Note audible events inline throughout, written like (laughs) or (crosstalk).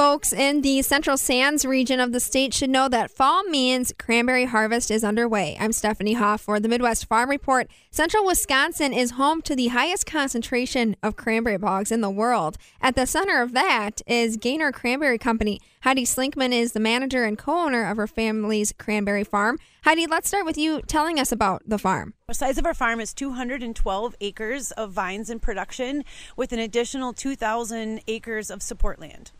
Folks in the Central Sands region of the state should know that fall means cranberry harvest is underway. I'm Stephanie Hoff for the Midwest Farm Report. Central Wisconsin is home to the highest concentration of cranberry bogs in the world. At the center of that is Gaynor Cranberry Company. Heidi Slinkman is the manager and co owner of her family's cranberry farm. Heidi, let's start with you telling us about the farm. The size of our farm is 212 acres of vines in production with an additional 2,000 acres of support land.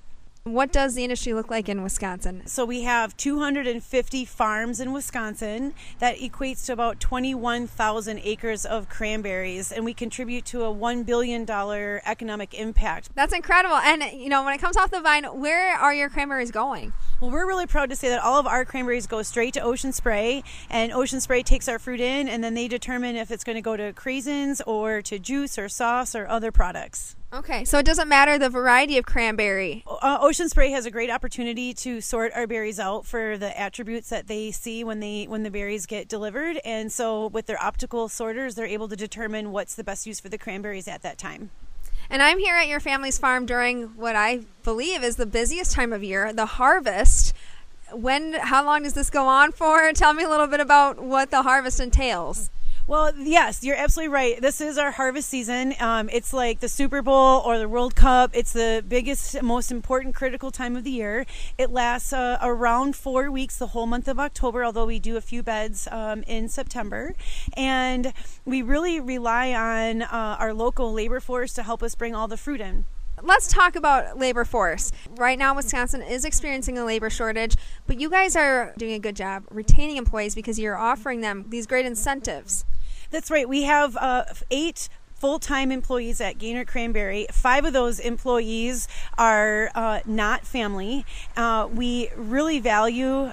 What does the industry look like in Wisconsin? So we have 250 farms in Wisconsin. That equates to about 21,000 acres of cranberries, and we contribute to a $1 billion economic impact. That's incredible. And, you know, when it comes off the vine, where are your cranberries going? Well, we're really proud to say that all of our cranberries go straight to Ocean Spray, and Ocean Spray takes our fruit in, and then they determine if it's going to go to craisins or to juice or sauce or other products. Okay, so it doesn't matter the variety of cranberry. Uh, Ocean Spray has a great opportunity to sort our berries out for the attributes that they see when they when the berries get delivered, and so with their optical sorters, they're able to determine what's the best use for the cranberries at that time. And I'm here at your family's farm during what I believe is the busiest time of year, the harvest. When how long does this go on for? Tell me a little bit about what the harvest entails. Well, yes, you're absolutely right. This is our harvest season. Um, it's like the Super Bowl or the World Cup. It's the biggest, most important, critical time of the year. It lasts uh, around four weeks, the whole month of October, although we do a few beds um, in September. And we really rely on uh, our local labor force to help us bring all the fruit in let's talk about labor force. Right now, Wisconsin is experiencing a labor shortage, but you guys are doing a good job retaining employees because you're offering them these great incentives. That's right. We have uh, eight full-time employees at Gaynor Cranberry. Five of those employees are uh, not family. Uh, we really value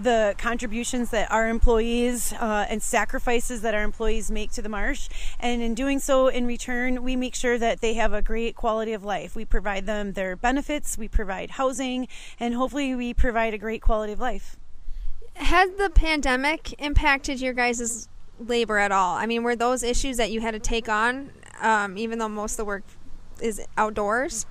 the contributions that our employees uh, and sacrifices that our employees make to the marsh. And in doing so, in return, we make sure that they have a great quality of life. We provide them their benefits, we provide housing, and hopefully, we provide a great quality of life. Has the pandemic impacted your guys' labor at all? I mean, were those issues that you had to take on, um, even though most of the work is outdoors?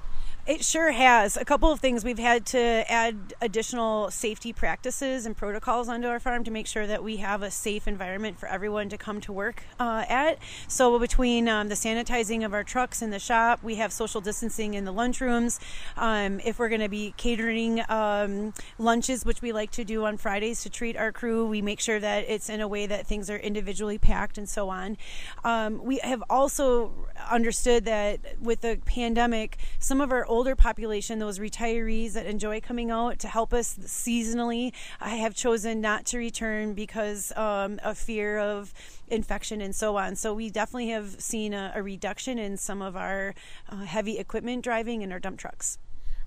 It sure has. A couple of things. We've had to add additional safety practices and protocols onto our farm to make sure that we have a safe environment for everyone to come to work uh, at. So, between um, the sanitizing of our trucks in the shop, we have social distancing in the lunchrooms. Um, if we're going to be catering um, lunches, which we like to do on Fridays to treat our crew, we make sure that it's in a way that things are individually packed and so on. Um, we have also understood that with the pandemic, some of our older population, those retirees that enjoy coming out to help us seasonally, I have chosen not to return because um, of fear of infection and so on. So we definitely have seen a, a reduction in some of our uh, heavy equipment driving in our dump trucks.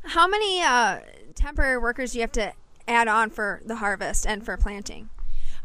How many uh, temporary workers do you have to add on for the harvest and for planting?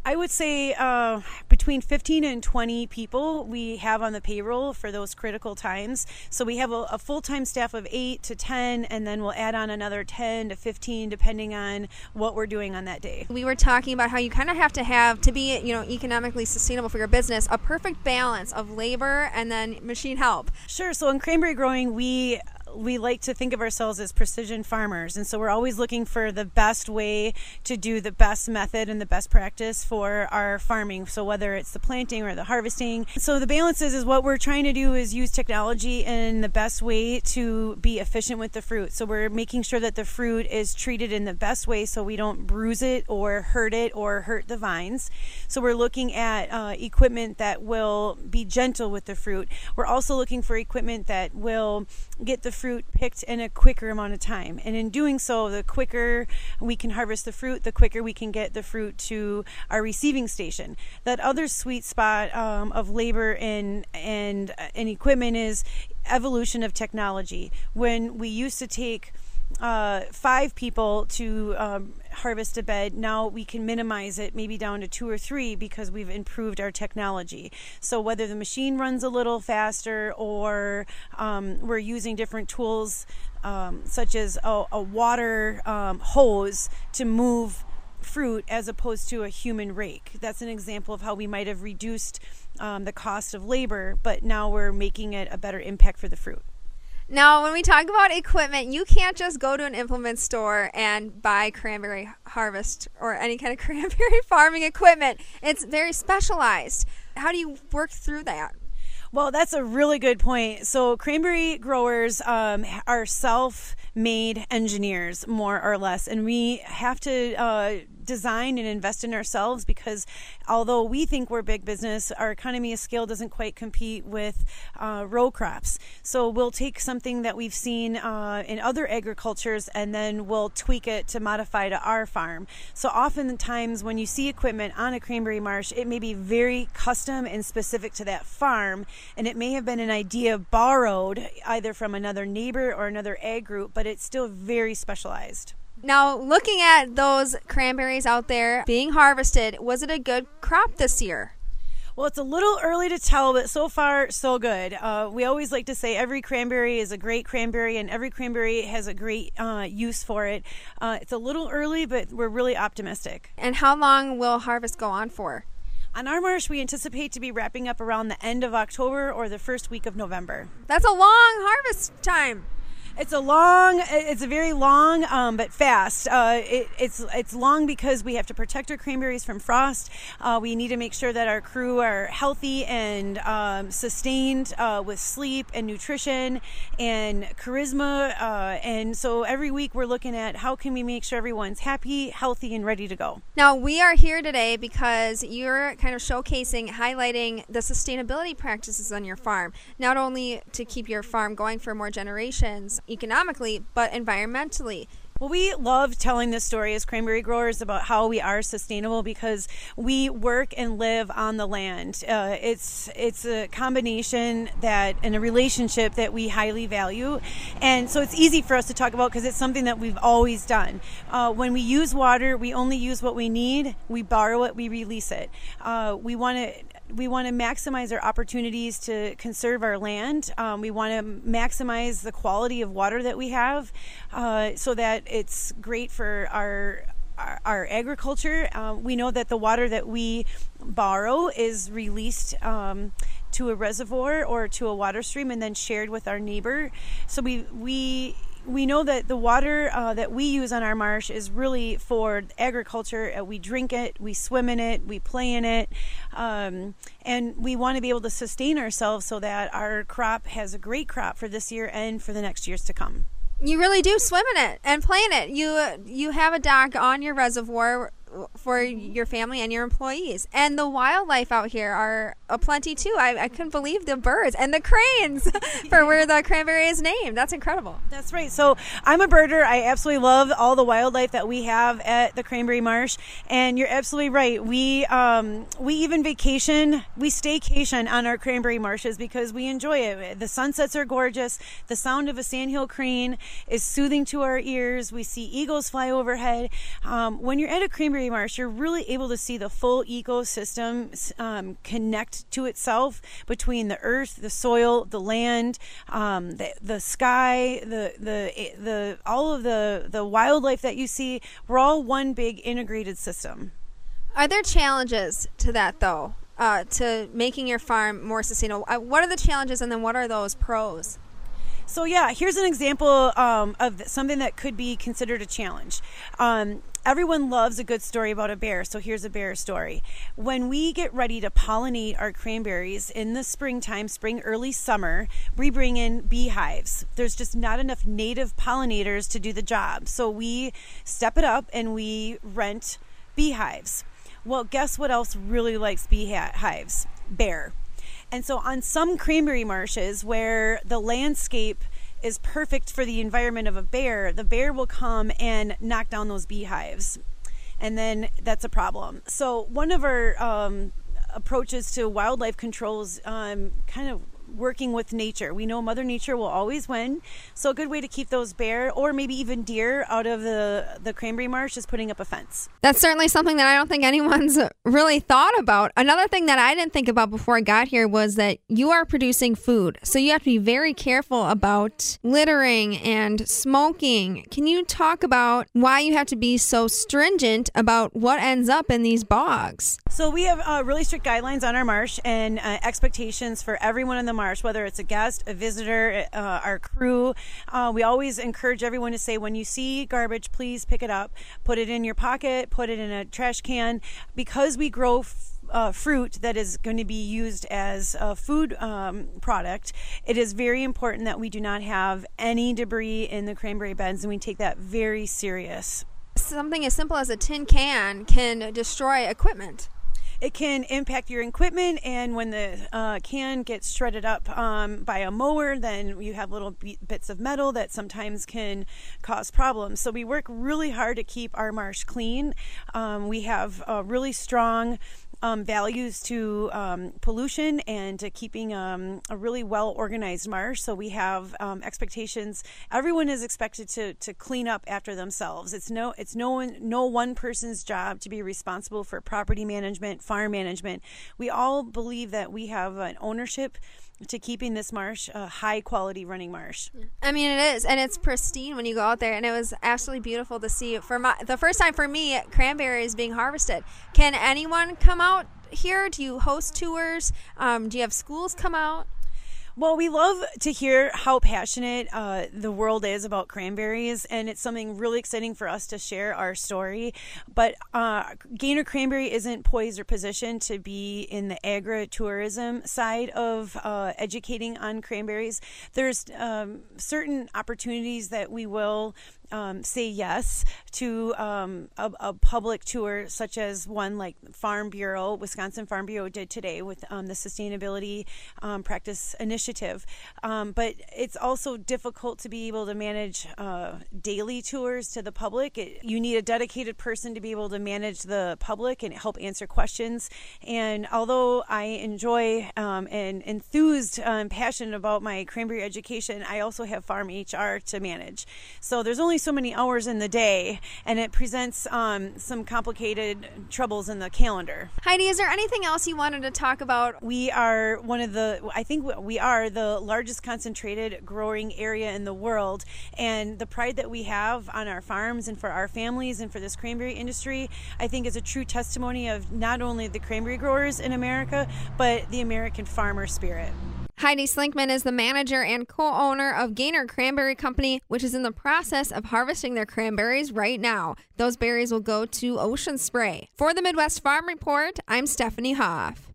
I would say uh, between 15 and 20 people we have on the payroll for those critical times. So we have a, a full time staff of 8 to 10, and then we'll add on another 10 to 15 depending on what we're doing on that day. We were talking about how you kind of have to have, to be you know economically sustainable for your business, a perfect balance of labor and then machine help. Sure. So in cranberry growing, we we like to think of ourselves as precision farmers. And so we're always looking for the best way to do the best method and the best practice for our farming. So whether it's the planting or the harvesting. So the balance is, is what we're trying to do is use technology in the best way to be efficient with the fruit. So we're making sure that the fruit is treated in the best way so we don't bruise it or hurt it or hurt the vines. So we're looking at uh, equipment that will be gentle with the fruit. We're also looking for equipment that will get the fruit picked in a quicker amount of time. And in doing so, the quicker we can harvest the fruit, the quicker we can get the fruit to our receiving station. That other sweet spot um, of labor and and and equipment is evolution of technology. When we used to take uh, five people to um, harvest a bed, now we can minimize it maybe down to two or three because we've improved our technology. So whether the machine runs a little faster or um, we're using different tools um, such as a, a water um, hose to move fruit as opposed to a human rake. That's an example of how we might have reduced um, the cost of labor, but now we're making it a better impact for the fruit. Now, when we talk about equipment, you can't just go to an implement store and buy cranberry harvest or any kind of (laughs) cranberry farming equipment. It's very specialized. How do you work through that? Well, that's a really good point. So, cranberry growers um, are self made engineers, more or less, and we have to uh, design and invest in ourselves because although we think we're big business, our economy of scale doesn't quite compete with uh, row crops. So we'll take something that we've seen uh, in other agricultures and then we'll tweak it to modify to our farm. So oftentimes when you see equipment on a cranberry marsh, it may be very custom and specific to that farm, and it may have been an idea borrowed either from another neighbor or another ag group, but it's still very specialized. Now, looking at those cranberries out there being harvested, was it a good crop this year? Well, it's a little early to tell, but so far, so good. Uh, we always like to say every cranberry is a great cranberry, and every cranberry has a great uh, use for it. Uh, it's a little early, but we're really optimistic. And how long will harvest go on for? On our marsh, we anticipate to be wrapping up around the end of October or the first week of November. That's a long harvest time. It's a long. It's a very long, um, but fast. Uh, it, it's it's long because we have to protect our cranberries from frost. Uh, we need to make sure that our crew are healthy and um, sustained uh, with sleep and nutrition and charisma. Uh, and so every week we're looking at how can we make sure everyone's happy, healthy, and ready to go. Now we are here today because you're kind of showcasing, highlighting the sustainability practices on your farm, not only to keep your farm going for more generations economically, but environmentally. Well, we love telling this story as cranberry growers about how we are sustainable because we work and live on the land. Uh, it's it's a combination that and a relationship that we highly value, and so it's easy for us to talk about because it's something that we've always done. Uh, when we use water, we only use what we need. We borrow it, we release it. Uh, we want to we want to maximize our opportunities to conserve our land. Um, we want to maximize the quality of water that we have uh, so that it's great for our our, agriculture. Uh, we know that the water that we borrow is released um, to a reservoir or to a water stream and then shared with our neighbor. So we we we know that the water uh, that we use on our marsh is really for agriculture. Uh, we drink it, we swim in it, we play in it, um, and we want to be able to sustain ourselves so that our crop has a great crop for this year and for the next years to come. You really do swim in it and play in it. You you have a dock on your reservoir for your family and your employees. And the wildlife out here are aplenty too. I, I couldn't believe the birds and the cranes (laughs) for where the cranberry is named. That's incredible. That's right. So I'm a birder. I absolutely love all the wildlife that we have at the Cranberry Marsh. And you're absolutely right. We um, we even vacation, we staycation on our cranberry marshes because we enjoy it. The sunsets are gorgeous. The sound of a sandhill crane is soothing to our ears. We see eagles fly overhead. Um, when you're at a cranberry marsh, you're really able to see the full ecosystem um, connect to itself between the earth, the soil, the land, um, the, the sky, the, the, the, all of the, the wildlife that you see. We're all one big integrated system. Are there challenges to that, though, uh, to making your farm more sustainable? Uh, what are the challenges, and then what are those pros? So yeah, here's an example um, of something that could be considered a challenge. Um, everyone loves a good story about a bear, so here's a bear story. When we get ready to pollinate our cranberries in the springtime, spring, early summer, we bring in beehives. There's just not enough native pollinators to do the job, so we step it up and we rent beehives. Well, guess what else really likes beehives? Bear. And so, on some cranberry marshes where the landscape is perfect for the environment of a bear, the bear will come and knock down those beehives. And then that's a problem. So, one of our um, approaches to wildlife controls um, kind of working with nature. We know Mother Nature will always win. So a good way to keep those bear or maybe even deer out of the the cranberry marsh is putting up a fence. That's certainly something that I don't think anyone's really thought about. Another thing that I didn't think about before I got here was that you are producing food. So you have to be very careful about littering and smoking. Can you talk about why you have to be so stringent about what ends up in these bogs? So we have uh, really strict guidelines on our marsh and uh, expectations for everyone in the marsh, whether it's a guest, a visitor, uh, our crew. Uh, we always encourage everyone to say, when you see garbage, please pick it up, put it in your pocket, put it in a trash can, because we grow. F- uh, fruit that is going to be used as a food um, product, it is very important that we do not have any debris in the cranberry beds, and we take that very serious. Something as simple as a tin can can destroy equipment it can impact your equipment. And when the uh, can gets shredded up um, by a mower, then you have little bits of metal that sometimes can cause problems. So we work really hard to keep our marsh clean. Um, we have a really strong um, values to um, pollution and to keeping um, a really well organized marsh. So we have um, expectations. Everyone is expected to, to clean up after themselves. It's no it's no one no one person's job to be responsible for property management, farm management. We all believe that we have an ownership to keeping this marsh a high quality running marsh. I mean, it is, and it's pristine when you go out there, and it was absolutely beautiful to see. For my the first time for me, cranberries being harvested. Can anyone come out here? Do you host tours? Um, do you have schools come out? Well, we love to hear how passionate uh, the world is about cranberries, and it's something really exciting for us to share our story. But uh, Gaynor Cranberry isn't poised or positioned to be in the agritourism side of uh, educating on cranberries. There's um, certain opportunities that we will um, say yes to um, a, a, public tour, such as one like Farm Bureau, Wisconsin Farm Bureau did today with um, the Sustainability um, Practice Initiative. Um, but it's also difficult to be able to manage uh, daily tours to the public. It, you need a dedicated person to be able to manage the public and help answer questions. And although I enjoy um, and enthused and passionate about my cranberry education, I also have farm HR to manage. So there's only so many hours in the day, and it presents um, some complicated troubles in the calendar. Heidi, is there anything else you wanted to talk about? We are one of the, I think we are the largest concentrated growing area in the world, and the pride that we have on our farms and for our families and for this cranberry industry, I think is a true testimony of not only the cranberry growers in America, but the American farmer spirit. Heidi Slinkman is the manager and co owner of Gaynor Cranberry Company, which is in the process of harvesting their cranberries right now. Those berries will go to Ocean Spray. For the Midwest Farm Report, I'm Stephanie Hoff.